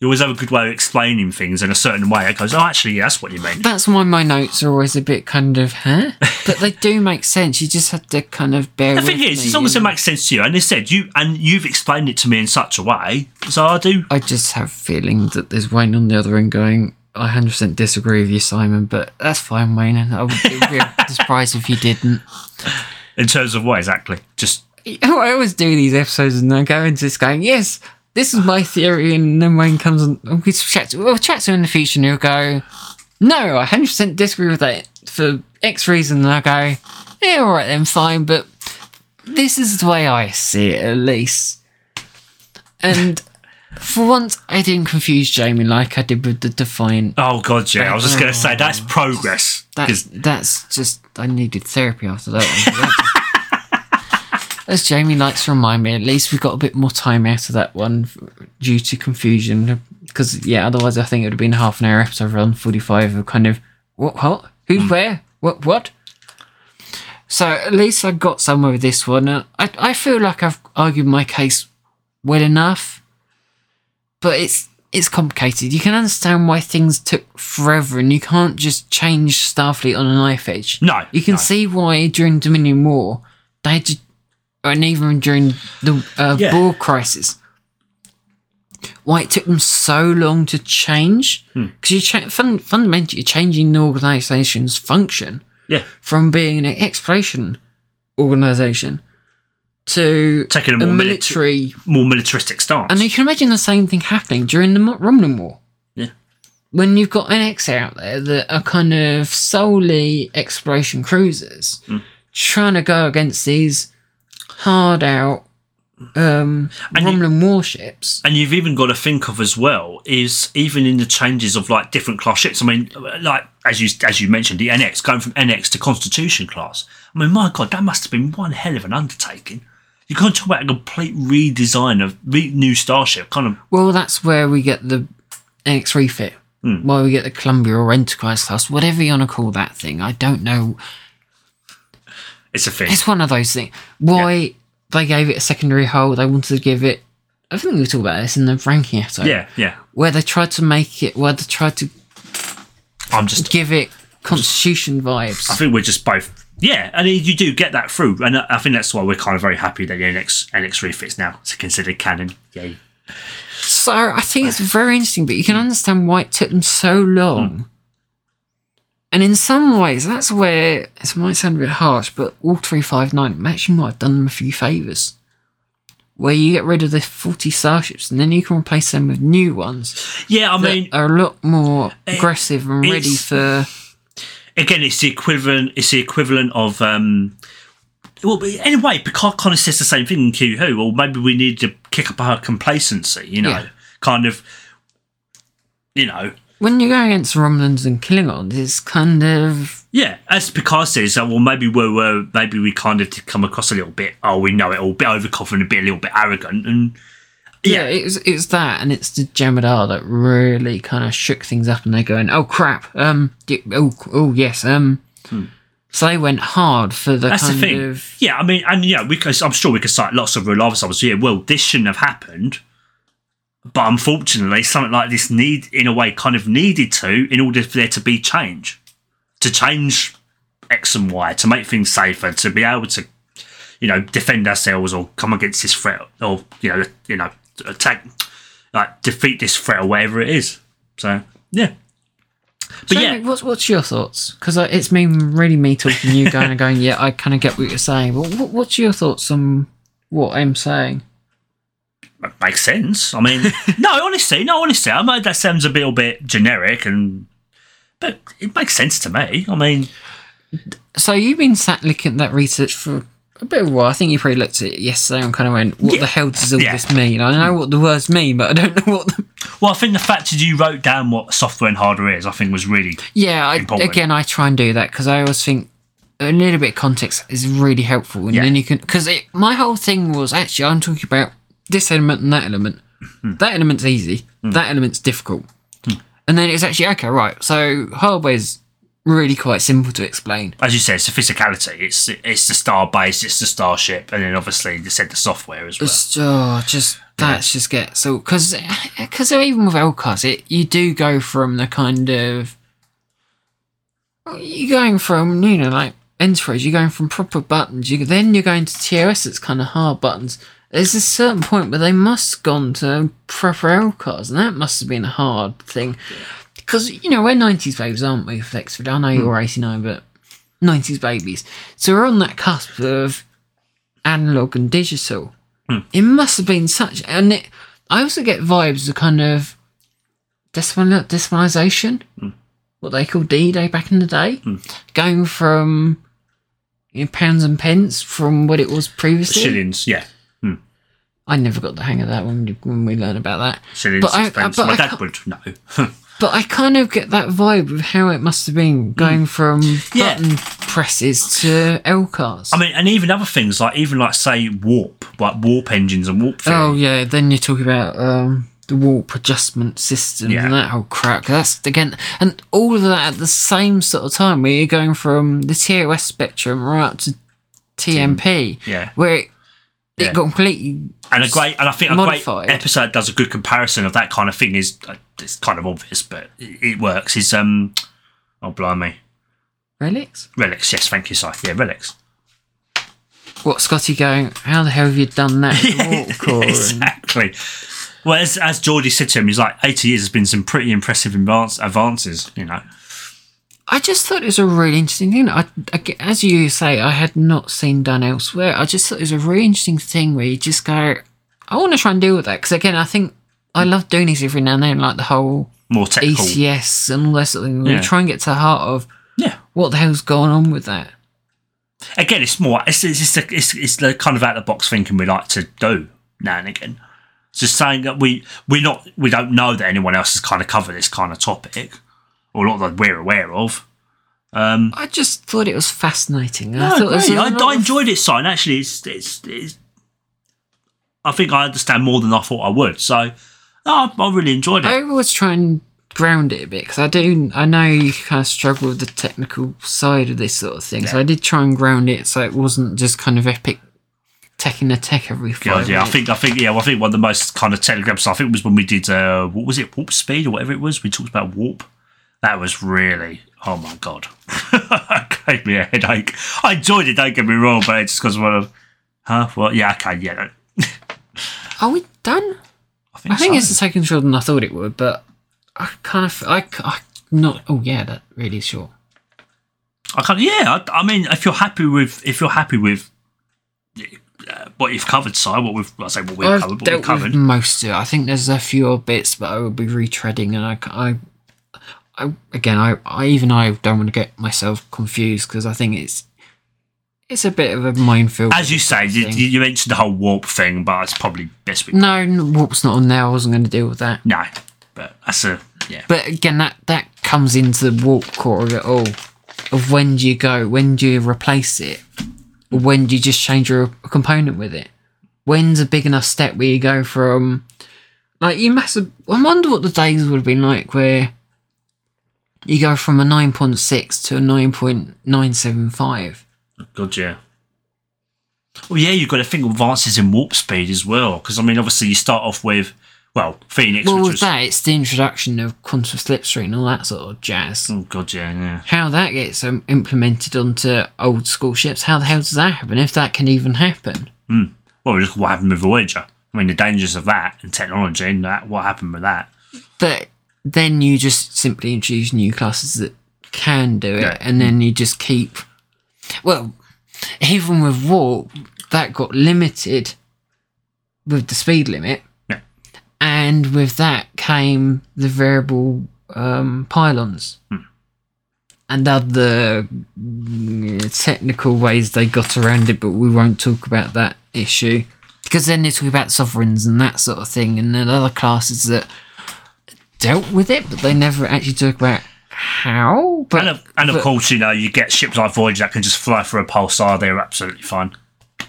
[SPEAKER 2] You always have a good way of explaining things in a certain way. It goes, oh, actually, yeah, that's what you mean.
[SPEAKER 1] That's why my notes are always a bit kind of, huh? But they do make sense. You just have to kind of bear
[SPEAKER 2] The
[SPEAKER 1] with
[SPEAKER 2] thing is, as long as it makes sense to you, and they said you and you've explained it to me in such a way, so I do.
[SPEAKER 1] I just have a feeling that there's Wayne on the other end going, I 100% disagree with you, Simon, but that's fine, Wayne. I would be surprised if you didn't.
[SPEAKER 2] In terms of what exactly? Just oh,
[SPEAKER 1] I always do these episodes and I go into this going, yes, this is my theory. And then Wayne comes and we chat we'll chat to him in the future and he'll go, no, I 100% disagree with that for X reason. And I go, yeah, all right then, fine. But this is the way I see it, at least. And for once, I didn't confuse Jamie like I did with the Defiant.
[SPEAKER 2] oh god, yeah. I was just going to oh. say that's progress.
[SPEAKER 1] That's,
[SPEAKER 2] 'Cause-
[SPEAKER 1] that's just, I needed therapy after that one. As Jamie likes to remind me, at least we got a bit more time out of that one due to confusion. Because, yeah, otherwise I think it would have been half an hour episode around 45 of kind of, what, what? Who's hmm. where? What, what? So at least I got somewhere with this one. I, I feel like I've argued my case well enough, but it's it's complicated. You can understand why things took forever, and you can't just change Starfleet on a knife edge.
[SPEAKER 2] No,
[SPEAKER 1] you can
[SPEAKER 2] no.
[SPEAKER 1] see why during Dominion War they had to, and even during the uh,
[SPEAKER 2] Yeah.
[SPEAKER 1] Crisis, why it took them so long to change
[SPEAKER 2] Hmm.
[SPEAKER 1] because you cha- fun- fundamentally you're changing the organization's function
[SPEAKER 2] yeah,
[SPEAKER 1] from being an exploration organization to
[SPEAKER 2] Taking a
[SPEAKER 1] a
[SPEAKER 2] more
[SPEAKER 1] military.
[SPEAKER 2] more militaristic stance.
[SPEAKER 1] And you can imagine the same thing happening during the Romulan War.
[SPEAKER 2] Yeah.
[SPEAKER 1] When you've got NX out there that are kind of solely exploration cruisers
[SPEAKER 2] Hmm.
[SPEAKER 1] trying to go against these hard out um,
[SPEAKER 2] And you-
[SPEAKER 1] Romulan warships.
[SPEAKER 2] And you've even got to think of as well is even in the changes of like different class ships. I mean, like as you as you mentioned, the NX going from NX to Constitution class. I mean, my God, that must have been one hell of an undertaking. You can't talk about a complete redesign of re- new starship. Kind of
[SPEAKER 1] Well, that's where we get the NX refit.
[SPEAKER 2] Hmm.
[SPEAKER 1] Why we get the Columbia or Enterprise class, whatever you want to call that thing. I don't know.
[SPEAKER 2] it's a thing.
[SPEAKER 1] It's one of those things. Why they gave it a secondary hull, they wanted to give it. I think we talked about this in the ranking episode.
[SPEAKER 2] yeah, yeah.
[SPEAKER 1] Where they tried to make it, where they tried to
[SPEAKER 2] I'm just.
[SPEAKER 1] give it Constitution vibes.
[SPEAKER 2] I think we're just both. Yeah, and you do get that through, and I think that's why we're kind of very happy that the NX NX refits now to considered canon. Yay.
[SPEAKER 1] So I think it's very interesting, but you can understand why it took them so long. Hmm. And in some ways, that's where it might sound a bit harsh, but all three five nine actually might have done them a few favors. Where you get rid of the forty starships and then you can replace them with new ones
[SPEAKER 2] Yeah, I
[SPEAKER 1] that
[SPEAKER 2] mean,
[SPEAKER 1] are a lot more aggressive and ready for.
[SPEAKER 2] Again, it's the equivalent. It's the equivalent of. um well, anyway, Picard kind of says the same thing in Q Who. Or maybe we need to kick up our complacency. You know,
[SPEAKER 1] Yeah.
[SPEAKER 2] kind of. You know,
[SPEAKER 1] When you go against Romulans and Klingons, it's kind of
[SPEAKER 2] yeah. As Picard says, uh, well, maybe we were, maybe we kind of come across a little bit. Oh, we know it all, a bit overconfident, a bit, a little bit arrogant, and
[SPEAKER 1] yeah, it's it's that, and it's the Jem'Hadar that really kind of shook things up, and they're going, "Oh crap, um, oh oh yes, um." So they went hard for the
[SPEAKER 2] Hmm. That's
[SPEAKER 1] kind
[SPEAKER 2] the thing.
[SPEAKER 1] of
[SPEAKER 2] Yeah, I mean, and yeah, we could, I'm sure we could cite lots of real life examples. Yeah, well, this shouldn't have happened, but unfortunately, something like this need, in a way, kind of needed to in order for there to be change, to change X and Y, to make things safer, to be able to, you know, defend ourselves or come against this threat, or you know, you know, attack, like defeat this threat or whatever it is. So yeah. But
[SPEAKER 1] Jamie,
[SPEAKER 2] yeah,
[SPEAKER 1] what's what's your thoughts? Because uh, it's me really me talking you, going and going. Yeah, I kind of get what you're saying. But what, what's your thoughts on what I'm saying?
[SPEAKER 2] That makes sense. I mean, no, honestly, no, honestly, I know that sounds a little bit generic, and but it makes sense to me. I mean,
[SPEAKER 1] So you've been sat looking at that research for a bit of a while. I think you probably looked at it yesterday and kind of went, "What
[SPEAKER 2] Yeah.
[SPEAKER 1] the hell does all
[SPEAKER 2] Yeah.
[SPEAKER 1] this mean?" I know what the words mean, but I don't know what. The...
[SPEAKER 2] well, I think the fact that you wrote down what software and hardware is, I think, was really
[SPEAKER 1] Yeah, I, again, I try and do that because I always think a little bit of context is really helpful, and
[SPEAKER 2] Yeah.
[SPEAKER 1] then you can because my whole thing was actually I'm talking about this element and that element.
[SPEAKER 2] Hmm.
[SPEAKER 1] That element's easy. That element's difficult. And then it's actually okay, right? So hardware's really quite simple to explain.
[SPEAKER 2] As you said, it's the physicality. It's it's the star base, it's the starship, and then obviously they said the software as well.
[SPEAKER 1] It's oh, just that's just get so because because even with LCARS, it you do go from the kind of you're going from you know like Enterprise, you're going from proper buttons. You then you're going to TOS, it's kind of hard buttons. There's a certain point where they must have gone to proper LCARS, and that must have been a hard thing. Because you know we're '90s babies, aren't we? Flexford. I know you're hmm. '89, but '90s babies. So we're on that cusp of analog and digital. Hmm. It must have been such, and it, I also get vibes of kind of decimal decimalization, hmm. what they call D Day back in the day, going from you know, pounds and pence from what it was previously.
[SPEAKER 2] Shillings, yeah.
[SPEAKER 1] I never got the hang of that when we, when we learned about that.
[SPEAKER 2] Shillings,
[SPEAKER 1] But I-
[SPEAKER 2] sixpence.
[SPEAKER 1] but
[SPEAKER 2] My
[SPEAKER 1] I
[SPEAKER 2] dad would know.
[SPEAKER 1] But I kind of get that vibe of how it must have been going from
[SPEAKER 2] Hmm. Yeah.
[SPEAKER 1] button presses to LCARS.
[SPEAKER 2] I mean, and even other things like even like say warp, like warp engines and warp. Theory.
[SPEAKER 1] Oh yeah, then you're talking about um, the warp adjustment system
[SPEAKER 2] Yeah.
[SPEAKER 1] and that whole crap. That's again, and all of that at the same sort of time where you're going from the TOS spectrum right up to TMP,
[SPEAKER 2] Yeah.
[SPEAKER 1] where it,
[SPEAKER 2] Yeah.
[SPEAKER 1] it got completely.
[SPEAKER 2] And a great, and I think a
[SPEAKER 1] Modified.
[SPEAKER 2] great episode does a good comparison of that kind of thing. Is uh, it's kind of obvious, but it, it works. Is um, oh blimey,
[SPEAKER 1] Relics?
[SPEAKER 2] relics. Yes, thank you, Si. Yeah, relics.
[SPEAKER 1] What Scotty going? How the hell have you done that? and-
[SPEAKER 2] exactly. Well, as, as Geordi said to him, he's like, 80 years has been some pretty impressive advance, advances, you know.
[SPEAKER 1] I just thought it was a really interesting thing. I, I- as you say, I had not seen done elsewhere. I just thought it was a really interesting thing where you just go, I want to try and deal with that because again, I think I love doing these every now and then, like the whole
[SPEAKER 2] More technical.
[SPEAKER 1] ECS and all that sort of thing.
[SPEAKER 2] Yeah.
[SPEAKER 1] We try and get to the heart of
[SPEAKER 2] Yeah.
[SPEAKER 1] what the hell's going on with that.
[SPEAKER 2] Again, it's more, it's, it's, just a, it's, it's the kind of out of the box thinking we like to do now and again. It's just saying that we, we're not, we don't know that anyone else has kind of covered this kind of topic or not that we're aware of.
[SPEAKER 1] I just thought it was fascinating. I
[SPEAKER 2] No,
[SPEAKER 1] thought it was
[SPEAKER 2] great. I, I enjoyed it, Sign. Actually, it's, it's, it's, I think I understand more than I thought I would. So, no, I, I really enjoyed it.
[SPEAKER 1] I always try and ground it a bit because I do. I know you kind of struggle with the technical side of this sort of thing, so I did try and ground it so it wasn't just kind of epic taking the tech every five
[SPEAKER 2] God, yeah, I think I think yeah, well, I think one of the most kind of technical stuff. I think was when we did uh, what was it, warp speed or whatever it was. We talked about warp. That was really oh my god, gave me a headache. I enjoyed it. Don't get me wrong, but it's just because one of huh? Well, yeah, okay, yeah.
[SPEAKER 1] Are we done?
[SPEAKER 2] I think,
[SPEAKER 1] I think
[SPEAKER 2] so.
[SPEAKER 1] it's taking shorter than I thought it would, but I kind of, I, I not. Oh yeah, that really is short.
[SPEAKER 2] I of yeah. I, I mean, if you're happy with if you're happy with uh, what you've covered, Si, what we've I say what we've
[SPEAKER 1] I've
[SPEAKER 2] covered, what we've covered.
[SPEAKER 1] most of it. I think there's a few bits, but I will be retreading, and I, I, I again, I, I even I don't want to get myself confused because I think it's, it's a bit of a minefield.
[SPEAKER 2] As you say, you, you mentioned the whole warp thing, but it's probably best we
[SPEAKER 1] No, Warp's not on there. I wasn't going to deal with that.
[SPEAKER 2] no. But that's a yeah.
[SPEAKER 1] But again, that that comes into the warp core of it all. Of when do you go? When do you replace it? Or when do you just change your component with it? When's a big enough step where you go from like you must have I wonder what the days would have been like where you go from a nine point six to a nine point nine seven five.
[SPEAKER 2] God, yeah. Well, yeah, you've got to think of advances in warp speed as well, because I mean, obviously, you start off with well, Phoenix,
[SPEAKER 1] Well
[SPEAKER 2] which
[SPEAKER 1] with
[SPEAKER 2] was
[SPEAKER 1] that it's the introduction of quantum slipstream and all that sort of jazz.
[SPEAKER 2] oh god, yeah, yeah.
[SPEAKER 1] how that gets um, implemented onto old school ships. How the hell does that happen? If that can even happen?
[SPEAKER 2] Well, just what happened with Voyager. I mean, the dangers of that and technology and that. What happened with that?
[SPEAKER 1] But then you just simply introduce new classes that can do it,
[SPEAKER 2] Yeah.
[SPEAKER 1] and then you just keep. Well, even with warp, that got limited with the speed limit,
[SPEAKER 2] Yeah.
[SPEAKER 1] and with that came the variable um, pylons. And other mm, technical ways they got around it, but we won't talk about that issue because then they talk about sovereigns and that sort of thing, and then other classes that dealt with it, but they never actually talk about how. But
[SPEAKER 2] And of, and of
[SPEAKER 1] but-
[SPEAKER 2] course, you know, you get ships like Voyager that can just fly through a pulsar. They're absolutely fine.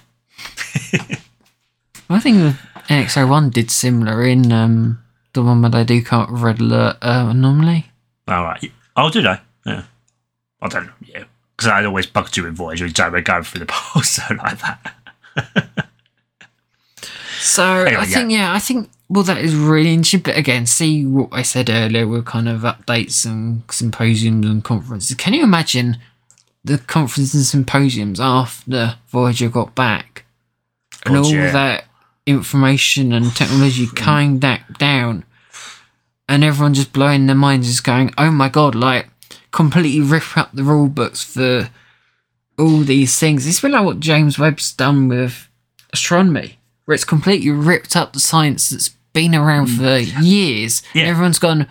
[SPEAKER 1] I think the NX01 did similar in um, the one where they do with red alert uh, anomaly.
[SPEAKER 2] All right. Oh, do they? Yeah. I don't know. Yeah, because I always bugged you with Voyager. Joe, we're going through the pulsar like that.
[SPEAKER 1] So
[SPEAKER 2] Anyway,
[SPEAKER 1] I think yeah, I think well that is really interesting. But again, see what I said earlier with kind of updates and symposiums and conferences. Can you imagine the conferences and symposiums after Voyager got back and all
[SPEAKER 2] yeah.
[SPEAKER 1] that information and technology coming back down, and everyone just blowing their minds, just going, "Oh my god!" Like completely rip up the rule books for all these things. It's been like what James Webb's done with astronomy, where it's completely ripped up the science that's been around for years.
[SPEAKER 2] Yeah.
[SPEAKER 1] And everyone's gone,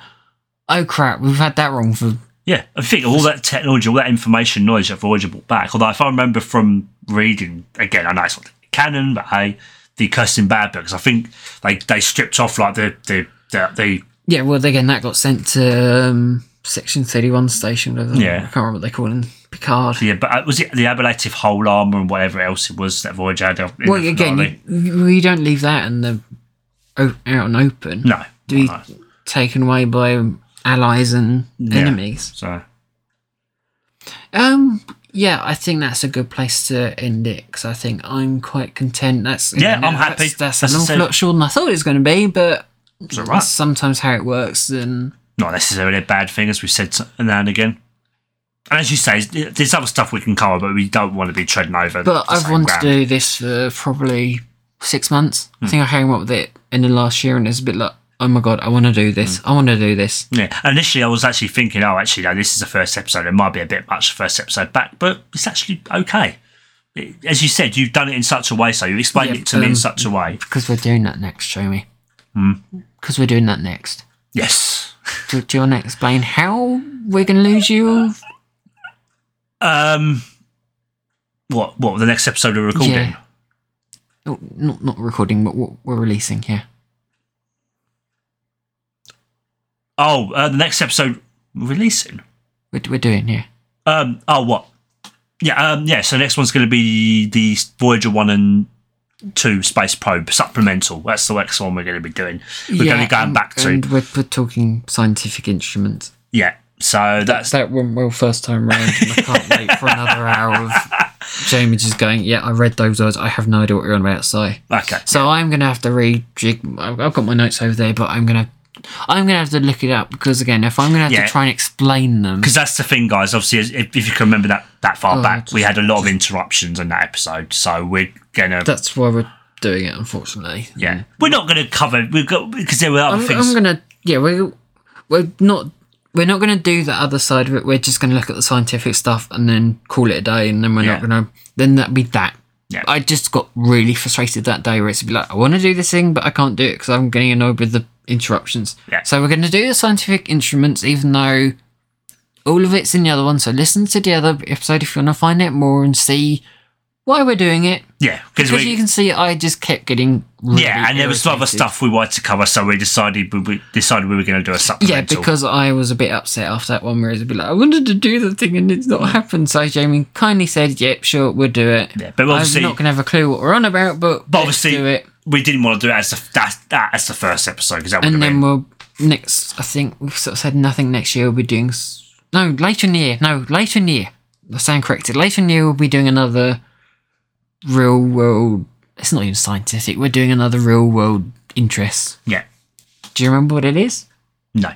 [SPEAKER 1] oh crap, we've had that wrong for.
[SPEAKER 2] Yeah, I think all that technology, all that information, knowledge that Voyager brought back. Although if I remember from reading again, I know it's not canon, but hey, the Kirsten Beyer books, I think they they stripped off like the the the, the
[SPEAKER 1] Yeah, well, again, that got sent to um, Section 31 station. whatever-
[SPEAKER 2] Yeah.
[SPEAKER 1] I can't remember what they call it. Picard.
[SPEAKER 2] yeah, but uh, was it the ablative hull armor and whatever else it was that Voyager had?
[SPEAKER 1] well, again, you, you don't leave that in the out and open.
[SPEAKER 2] no,
[SPEAKER 1] To be
[SPEAKER 2] no.
[SPEAKER 1] taken away by allies and
[SPEAKER 2] Yeah.
[SPEAKER 1] enemies.
[SPEAKER 2] So
[SPEAKER 1] Um, yeah, I think that's a good place to end it because I think I'm quite content. That's
[SPEAKER 2] Yeah, I'm
[SPEAKER 1] that's-
[SPEAKER 2] happy.
[SPEAKER 1] That's,
[SPEAKER 2] I
[SPEAKER 1] an awful lot shorter than I thought it was going to be, but
[SPEAKER 2] right.
[SPEAKER 1] that's sometimes how it works. And
[SPEAKER 2] not necessarily a bad thing, as we've said now and again. And as you say, there's other stuff we can cover, but we don't want to be treading over.
[SPEAKER 1] but I've wanted
[SPEAKER 2] ground.
[SPEAKER 1] to do this for probably six months.
[SPEAKER 2] Hmm.
[SPEAKER 1] I think I came up with it in the last year, and it's a bit like, oh my god, I want to do this.
[SPEAKER 2] Hmm.
[SPEAKER 1] I want to do this.
[SPEAKER 2] Yeah, initially I was actually thinking, oh, actually, no, this is the first episode. It might be a bit much first episode back, but it's actually okay. It- as you said, you've done it in such a way, so you explained
[SPEAKER 1] Yeah,
[SPEAKER 2] it to me in
[SPEAKER 1] um,
[SPEAKER 2] such a way.
[SPEAKER 1] Because we're doing that next, Jamie.
[SPEAKER 2] Hmm.
[SPEAKER 1] Because we're doing that next.
[SPEAKER 2] Yes.
[SPEAKER 1] Do, do you want to explain how we're going to lose you?
[SPEAKER 2] Um, what? What? The next episode we're recording?
[SPEAKER 1] Yeah. Oh, not not recording, but what we're releasing here.
[SPEAKER 2] Oh, uh, the next episode we're releasing.
[SPEAKER 1] We're, we're doing here.
[SPEAKER 2] Um. Oh, what? Yeah. Um. Yeah. So next one's going to be the Voyager one and two space probe supplemental. That's the next one we're going to be doing. We're going to be going
[SPEAKER 1] and-
[SPEAKER 2] back to.
[SPEAKER 1] And we're, talking scientific instruments.
[SPEAKER 2] yeah. So that's
[SPEAKER 1] That went well first time round, and I can't wait for another hour of Jamie just going, "Yeah, I read those words. I have no idea what you're on about." So,
[SPEAKER 2] okay.
[SPEAKER 1] so I'm gonna have to read. I've I've got my notes over there, but I'm gonna. I'm gonna have to look it up because again, if I'm gonna have
[SPEAKER 2] Yeah.
[SPEAKER 1] to try and explain them,
[SPEAKER 2] Because that's the thing, guys. Obviously, if, if you can remember that that far
[SPEAKER 1] Oh,
[SPEAKER 2] back, we had a lot of interruptions in that episode. So we're gonna,
[SPEAKER 1] that's why we're doing it. Unfortunately,
[SPEAKER 2] yeah, we're not gonna cover. We've got because there were other
[SPEAKER 1] I'm,
[SPEAKER 2] things.
[SPEAKER 1] I'm gonna yeah we're we're not we're not gonna do the other side of it. We're just gonna look at the scientific stuff and then call it a day, and then we're
[SPEAKER 2] Yeah.
[SPEAKER 1] not gonna then that'd be that.
[SPEAKER 2] Yeah.
[SPEAKER 1] I just got really frustrated that day where it's be like I want to do this thing, but I can't do it because I'm getting annoyed with the interruptions.
[SPEAKER 2] Yeah.
[SPEAKER 1] So we're gonna do the scientific instruments, even though all of it's in the other one. So listen to the other episode if you want to find out more and see why we're doing it.
[SPEAKER 2] yeah, because we.
[SPEAKER 1] you can see, I just kept getting really
[SPEAKER 2] yeah, and there was some other stuff we wanted to cover, so we decided we, we decided we were going to do a
[SPEAKER 1] Yeah, because I was a bit upset after that one where it was a bit like, I wanted to do the thing and it's not happened. So Jamie kindly said, yep, sure, we'll do it.
[SPEAKER 2] Yeah, but obviously-
[SPEAKER 1] I'm not going to have a clue what we're on about, but,
[SPEAKER 2] but obviously,
[SPEAKER 1] do it.
[SPEAKER 2] we didn't want to do it as the that, that as the first episode because that
[SPEAKER 1] And then
[SPEAKER 2] been
[SPEAKER 1] we'll, next, I think we've sort of said nothing next year, we'll be doing, no, later in the year, no, later in the year. I stand corrected. Later in the year, we'll be doing another real world, it's not even scientific, we're doing another real world interest.
[SPEAKER 2] yeah.
[SPEAKER 1] Do you remember what it is?
[SPEAKER 2] No,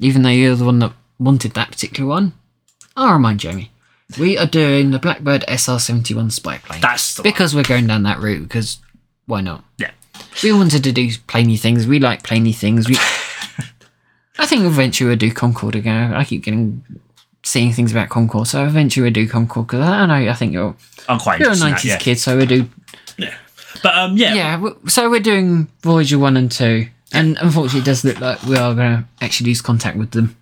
[SPEAKER 1] even though you're the one that wanted that particular one. I'll remind Jamie. We are doing the Blackbird SR-71 spy plane.
[SPEAKER 2] that's the one.
[SPEAKER 1] because we're going down that route, because why not?
[SPEAKER 2] Yeah.
[SPEAKER 1] We wanted to do plainy things. We like plainy things. We, I think eventually we'll do Concorde again. I keep getting seeing things about Concorde, so eventually we'll do Concorde, because I don't know, I think you're,
[SPEAKER 2] I'm quite
[SPEAKER 1] you're a 90s
[SPEAKER 2] yeah.
[SPEAKER 1] kid, so we'll do
[SPEAKER 2] But um, yeah,
[SPEAKER 1] yeah, so we're doing Voyager 1 and 2. And unfortunately, it does look like we are going to actually lose contact with them.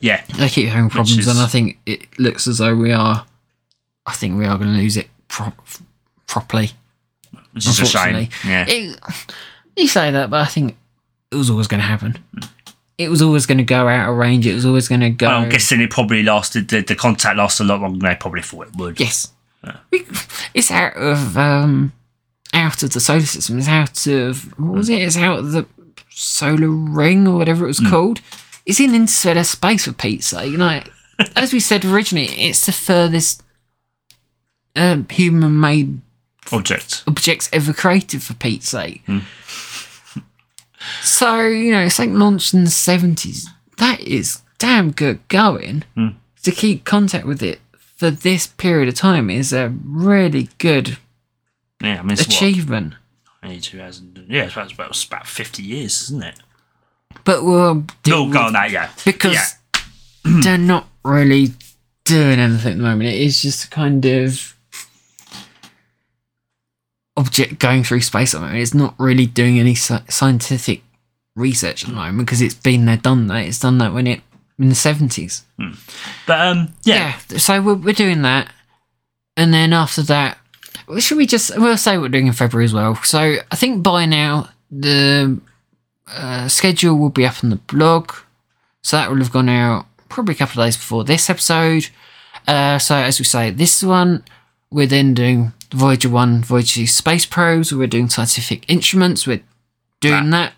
[SPEAKER 2] yeah,
[SPEAKER 1] They keep having problems,
[SPEAKER 2] is-
[SPEAKER 1] and I think it looks as though we are. I think we are going to lose it pro- properly.
[SPEAKER 2] which is a shame. Yeah,
[SPEAKER 1] It, you say that, but I think it was always going to happen. It was always going to go out of range. It was always going to go.
[SPEAKER 2] I'm guessing it probably lasted. The, the contact lasted a lot longer than they probably thought it would.
[SPEAKER 1] yes, We- it's out of um, out of the solar system. It's out of what was it? It's out of the solar ring or whatever it was
[SPEAKER 2] Hmm.
[SPEAKER 1] called. It's in interstellar space for Pete's sake. know, as we said originally, it's the furthest um, human-made
[SPEAKER 2] Object.
[SPEAKER 1] objects ever created for Pete's sake. So, you know, something launched in the 70s. That is damn good going. Hmm. To keep contact with it for this period of time is a really good
[SPEAKER 2] Yeah, I mean,
[SPEAKER 1] achievement.
[SPEAKER 2] what? 2000. Yeah, it's about, it's about 50 years, isn't it?
[SPEAKER 1] But we'll deal
[SPEAKER 2] No, go on that, yeah.
[SPEAKER 1] because
[SPEAKER 2] Yeah.
[SPEAKER 1] they're not really doing anything at the moment. It is just a kind of object going through space at the moment. It's not really doing any scientific research at the moment because it's been there, done that. It's done that when it in the seventies.
[SPEAKER 2] But, um, yeah.
[SPEAKER 1] Yeah. So we're, we're doing that, and then after that, should we just we'll say what we're doing in February as well. So I think by now the uh, schedule will be up on the blog, so that will have gone out probably a couple of days before this episode. Uh, so as we say, this one we're then doing Voyager One, Voyager 2 space probes. We're doing scientific instruments. We're doing that,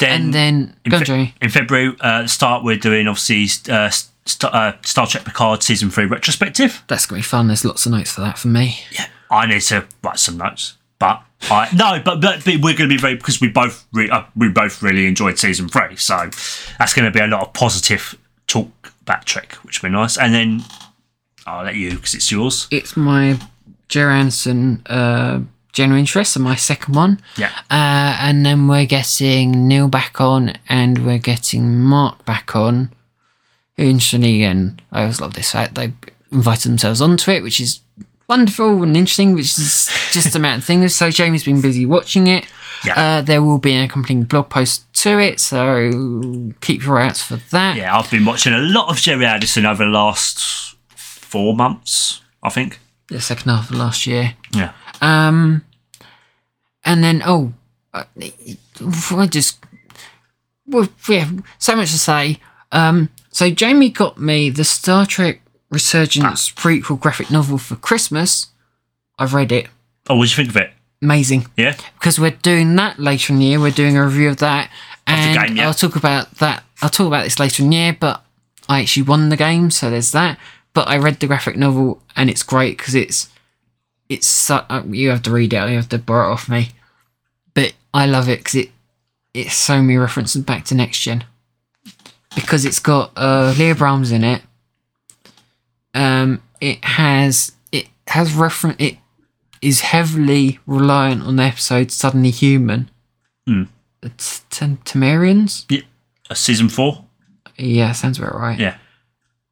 [SPEAKER 2] Then,
[SPEAKER 1] and then
[SPEAKER 2] in, Fe-
[SPEAKER 1] Joey.
[SPEAKER 2] in February, uh, start, we're doing obviously uh, St- uh, Star Trek Picard Season 3 retrospective.
[SPEAKER 1] That's gonna be fun. There's lots of notes for that for me. Yeah.
[SPEAKER 2] I need to write some notes. But I no, but, but, but we're going to be very because we both re, uh, we both really enjoyed season three, so that's going to be a lot of positive talk back Trek, which will be nice. And then I'll let you because it's yours.
[SPEAKER 1] it's my Gerry Anderson uh, general interest and my second one.
[SPEAKER 2] Yeah,
[SPEAKER 1] Uh, and then we're getting Neil back on and we're getting Mark back on. Who interestingly, again, I always love this fact they invited themselves onto it, which is wonderful and interesting, which is just a matter of things. So Jamie's been busy watching it.
[SPEAKER 2] Yeah.
[SPEAKER 1] Uh, there will be an accompanying blog post to it, so keep your eye out for that.
[SPEAKER 2] yeah. I've been watching a lot of Gerry Anderson over the last four months, I think.
[SPEAKER 1] The second half of last year.
[SPEAKER 2] Yeah,
[SPEAKER 1] Um, and then oh, uh, I just well, yeah, so much to say. Um, so Jamie got me the Star Trek Resurgence prequel graphic novel for Christmas. I've read it.
[SPEAKER 2] Oh, what do you think of it?
[SPEAKER 1] Amazing.
[SPEAKER 2] Yeah,
[SPEAKER 1] Because we're doing that later in the year. We're doing a review of that, and
[SPEAKER 2] game, yeah.
[SPEAKER 1] I'll talk about that. I'll talk about this later in the year. But I actually won the game, so there's that. But I read the graphic novel, and it's great because it's it's su- uh, you have to read it. You have to borrow it off me. But I love it because it it's so many references back to next gen. Because it's got uh, Leah Brahms in it. Um, it has it has reference. It is heavily reliant on the episode Suddenly Human.
[SPEAKER 2] Hmm.
[SPEAKER 1] It's Tem- Temerians?
[SPEAKER 2] yeah. Uh, season four.
[SPEAKER 1] Yeah, sounds about right.
[SPEAKER 2] Yeah.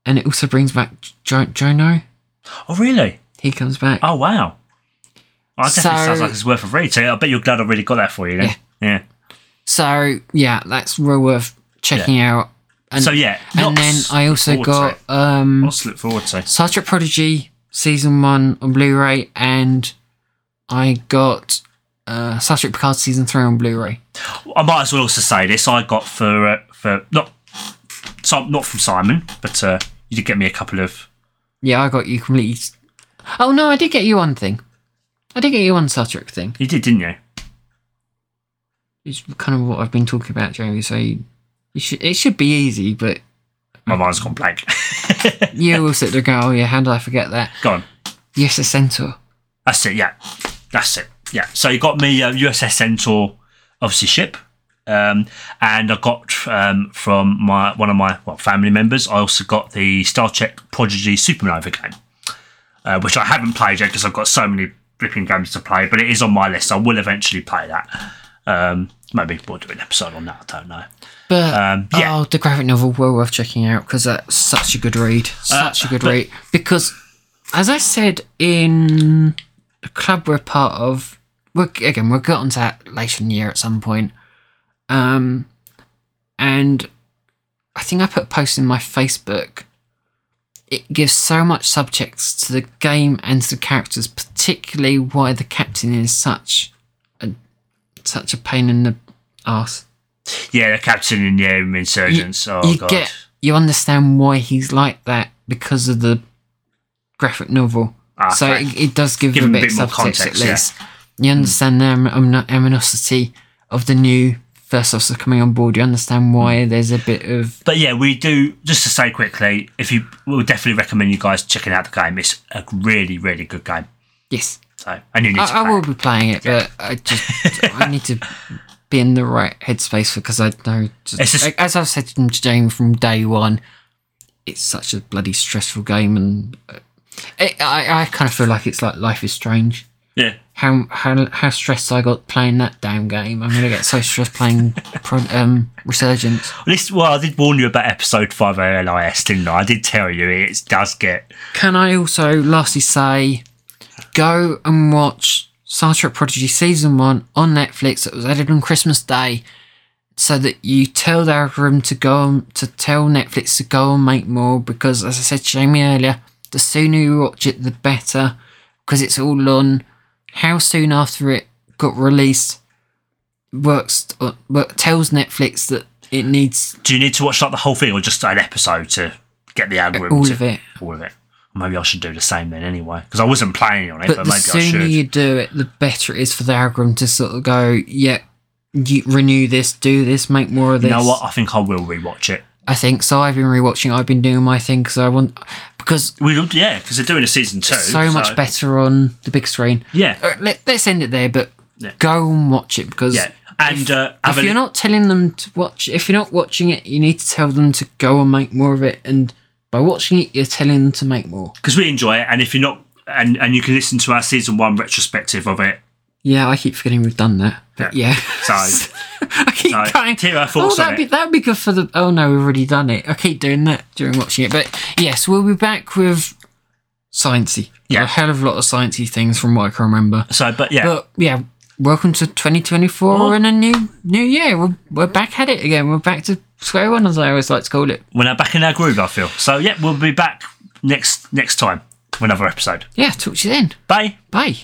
[SPEAKER 1] And it also brings back jo- Jono.
[SPEAKER 2] Oh, really?
[SPEAKER 1] He comes back.
[SPEAKER 2] Oh, wow. Oh, that definitely
[SPEAKER 1] So-
[SPEAKER 2] sounds like it's worth a read. So I bet you're glad I really got that for you. Then.
[SPEAKER 1] Yeah.
[SPEAKER 2] yeah.
[SPEAKER 1] So, yeah, that's well worth checking out. And,
[SPEAKER 2] So yeah,
[SPEAKER 1] and then I also got um,
[SPEAKER 2] to look forward to.
[SPEAKER 1] Star Trek Prodigy Season 1 on Blu ray, and I got uh, Star Trek Picard Season 3 on Blu ray.
[SPEAKER 2] I might as well also say this. I got for uh, for not so not from Simon, but uh, you did get me a couple of.
[SPEAKER 1] Yeah, I got you completely. Oh, no, I did get you one thing. I did get you one Star Trek thing.
[SPEAKER 2] You did, didn't you?
[SPEAKER 1] It's kind of what I've been talking about, Jamie. So you, you should it should be easy, but
[SPEAKER 2] My mind's gone blank.
[SPEAKER 1] you will sit there go, "Oh yeah, how did I forget that?"
[SPEAKER 2] Go on.
[SPEAKER 1] Yes, a centaur.
[SPEAKER 2] That's it. Yeah, that's it. Yeah. So you got me uh, USS Centaur, obviously ship, um, and I got um, from my one of my well, family members. I also got the Star Trek Prodigy Supernova game, uh, which I haven't played yet because I've got so many flipping games to play. But it is on my list. I will eventually play that. Um, maybe we'll do an episode on that. I don't know.
[SPEAKER 1] But
[SPEAKER 2] Um, yeah.
[SPEAKER 1] oh, the graphic novel well worth checking out because that's such a good read. Such a good
[SPEAKER 2] Uh, but-
[SPEAKER 1] read. Because, as I said in the club we're part of, we're, again we'll get onto that later in the year at some point. Um, and I think I put a post in my Facebook. It gives so much subjects to the game and to the characters, particularly why the captain is such a such a pain in the ass.
[SPEAKER 2] Yeah, the captain in the um, insurgents. oh
[SPEAKER 1] you
[SPEAKER 2] god.
[SPEAKER 1] get you understand why he's like that because of the graphic novel.
[SPEAKER 2] Ah,
[SPEAKER 1] so it, it does give,
[SPEAKER 2] Give
[SPEAKER 1] you a
[SPEAKER 2] him
[SPEAKER 1] bit, of
[SPEAKER 2] more
[SPEAKER 1] subtext
[SPEAKER 2] context,
[SPEAKER 1] at
[SPEAKER 2] yeah.
[SPEAKER 1] You understand the am- aminosity of the new first officer coming on board, you understand why there's a bit of
[SPEAKER 2] But yeah, we do. Just to say quickly, if you, we would definitely recommend you guys checking out the game. It's a really, really good game.
[SPEAKER 1] yes.
[SPEAKER 2] So, and you need to
[SPEAKER 1] I, I will
[SPEAKER 2] it.
[SPEAKER 1] be playing it, but I just I need to be in the right headspace because I know. Just,
[SPEAKER 2] just-
[SPEAKER 1] as I've said to Jane from day one, it's such a bloody stressful game, and uh, it, I I kind of feel like it's like Life is Strange.
[SPEAKER 2] Yeah.
[SPEAKER 1] How how how stressed I got playing that damn game. I'm gonna get so stressed playing pro, um Resurgence.
[SPEAKER 2] At least, well, I did warn you about episode five of LIS, didn't I? I did tell you it does get.
[SPEAKER 1] Can I also lastly say, go and watch Star Trek Prodigy season one on Netflix. It was added on Christmas Day, so that you tell the algorithm to go on, to tell Netflix to go and make more. Because as I said to Jamie earlier, the sooner you watch it, the better. Because it's all on how soon after it got released. Works uh, tells Netflix that it needs
[SPEAKER 2] Do you need to watch like the whole thing or just an episode to get the algorithm?
[SPEAKER 1] all
[SPEAKER 2] to-
[SPEAKER 1] of it.
[SPEAKER 2] All of it. Maybe I should do the same then anyway, because I wasn't planning on it, but,
[SPEAKER 1] But the sooner you do it, the better it is for the algorithm to sort of go, yeah, you renew this, do this, make more of this.
[SPEAKER 2] You know what? I think I will rewatch it.
[SPEAKER 1] I think so. I've been rewatching. I've been doing my thing because I want because
[SPEAKER 2] We yeah, because they're doing a season two.
[SPEAKER 1] so much better on the big screen.
[SPEAKER 2] Yeah,
[SPEAKER 1] Uh, Let, let's end it there, but
[SPEAKER 2] Yeah.
[SPEAKER 1] go and watch it because
[SPEAKER 2] yeah, and uh,
[SPEAKER 1] if you're not telling them to watch, if you're not watching it, you need to tell them to go and make more of it. And by watching it, you're telling them to make more.
[SPEAKER 2] because we enjoy it, and if you're not, and and you can listen to our season one retrospective of it.
[SPEAKER 1] Yeah, I keep forgetting we've done that. But yeah.
[SPEAKER 2] So
[SPEAKER 1] I keep
[SPEAKER 2] So,
[SPEAKER 1] going.
[SPEAKER 2] hear our
[SPEAKER 1] oh,
[SPEAKER 2] thoughts
[SPEAKER 1] that'd be that'd be good for the. Oh no, we've already done it. I keep doing that during watching it. But yes, we'll be back with sciencey.
[SPEAKER 2] Yeah.
[SPEAKER 1] a hell of a lot of sciencey things from what I can remember.
[SPEAKER 2] so, but yeah,
[SPEAKER 1] But yeah, welcome to 2024
[SPEAKER 2] Oh.
[SPEAKER 1] and a new new year. We're we're back at it again. We're back to square one, as I always like to call it.
[SPEAKER 2] we're now back in our groove. I feel so. Yeah, we'll be back next next time with another episode.
[SPEAKER 1] Yeah, talk to you then.
[SPEAKER 2] Bye.
[SPEAKER 1] Bye.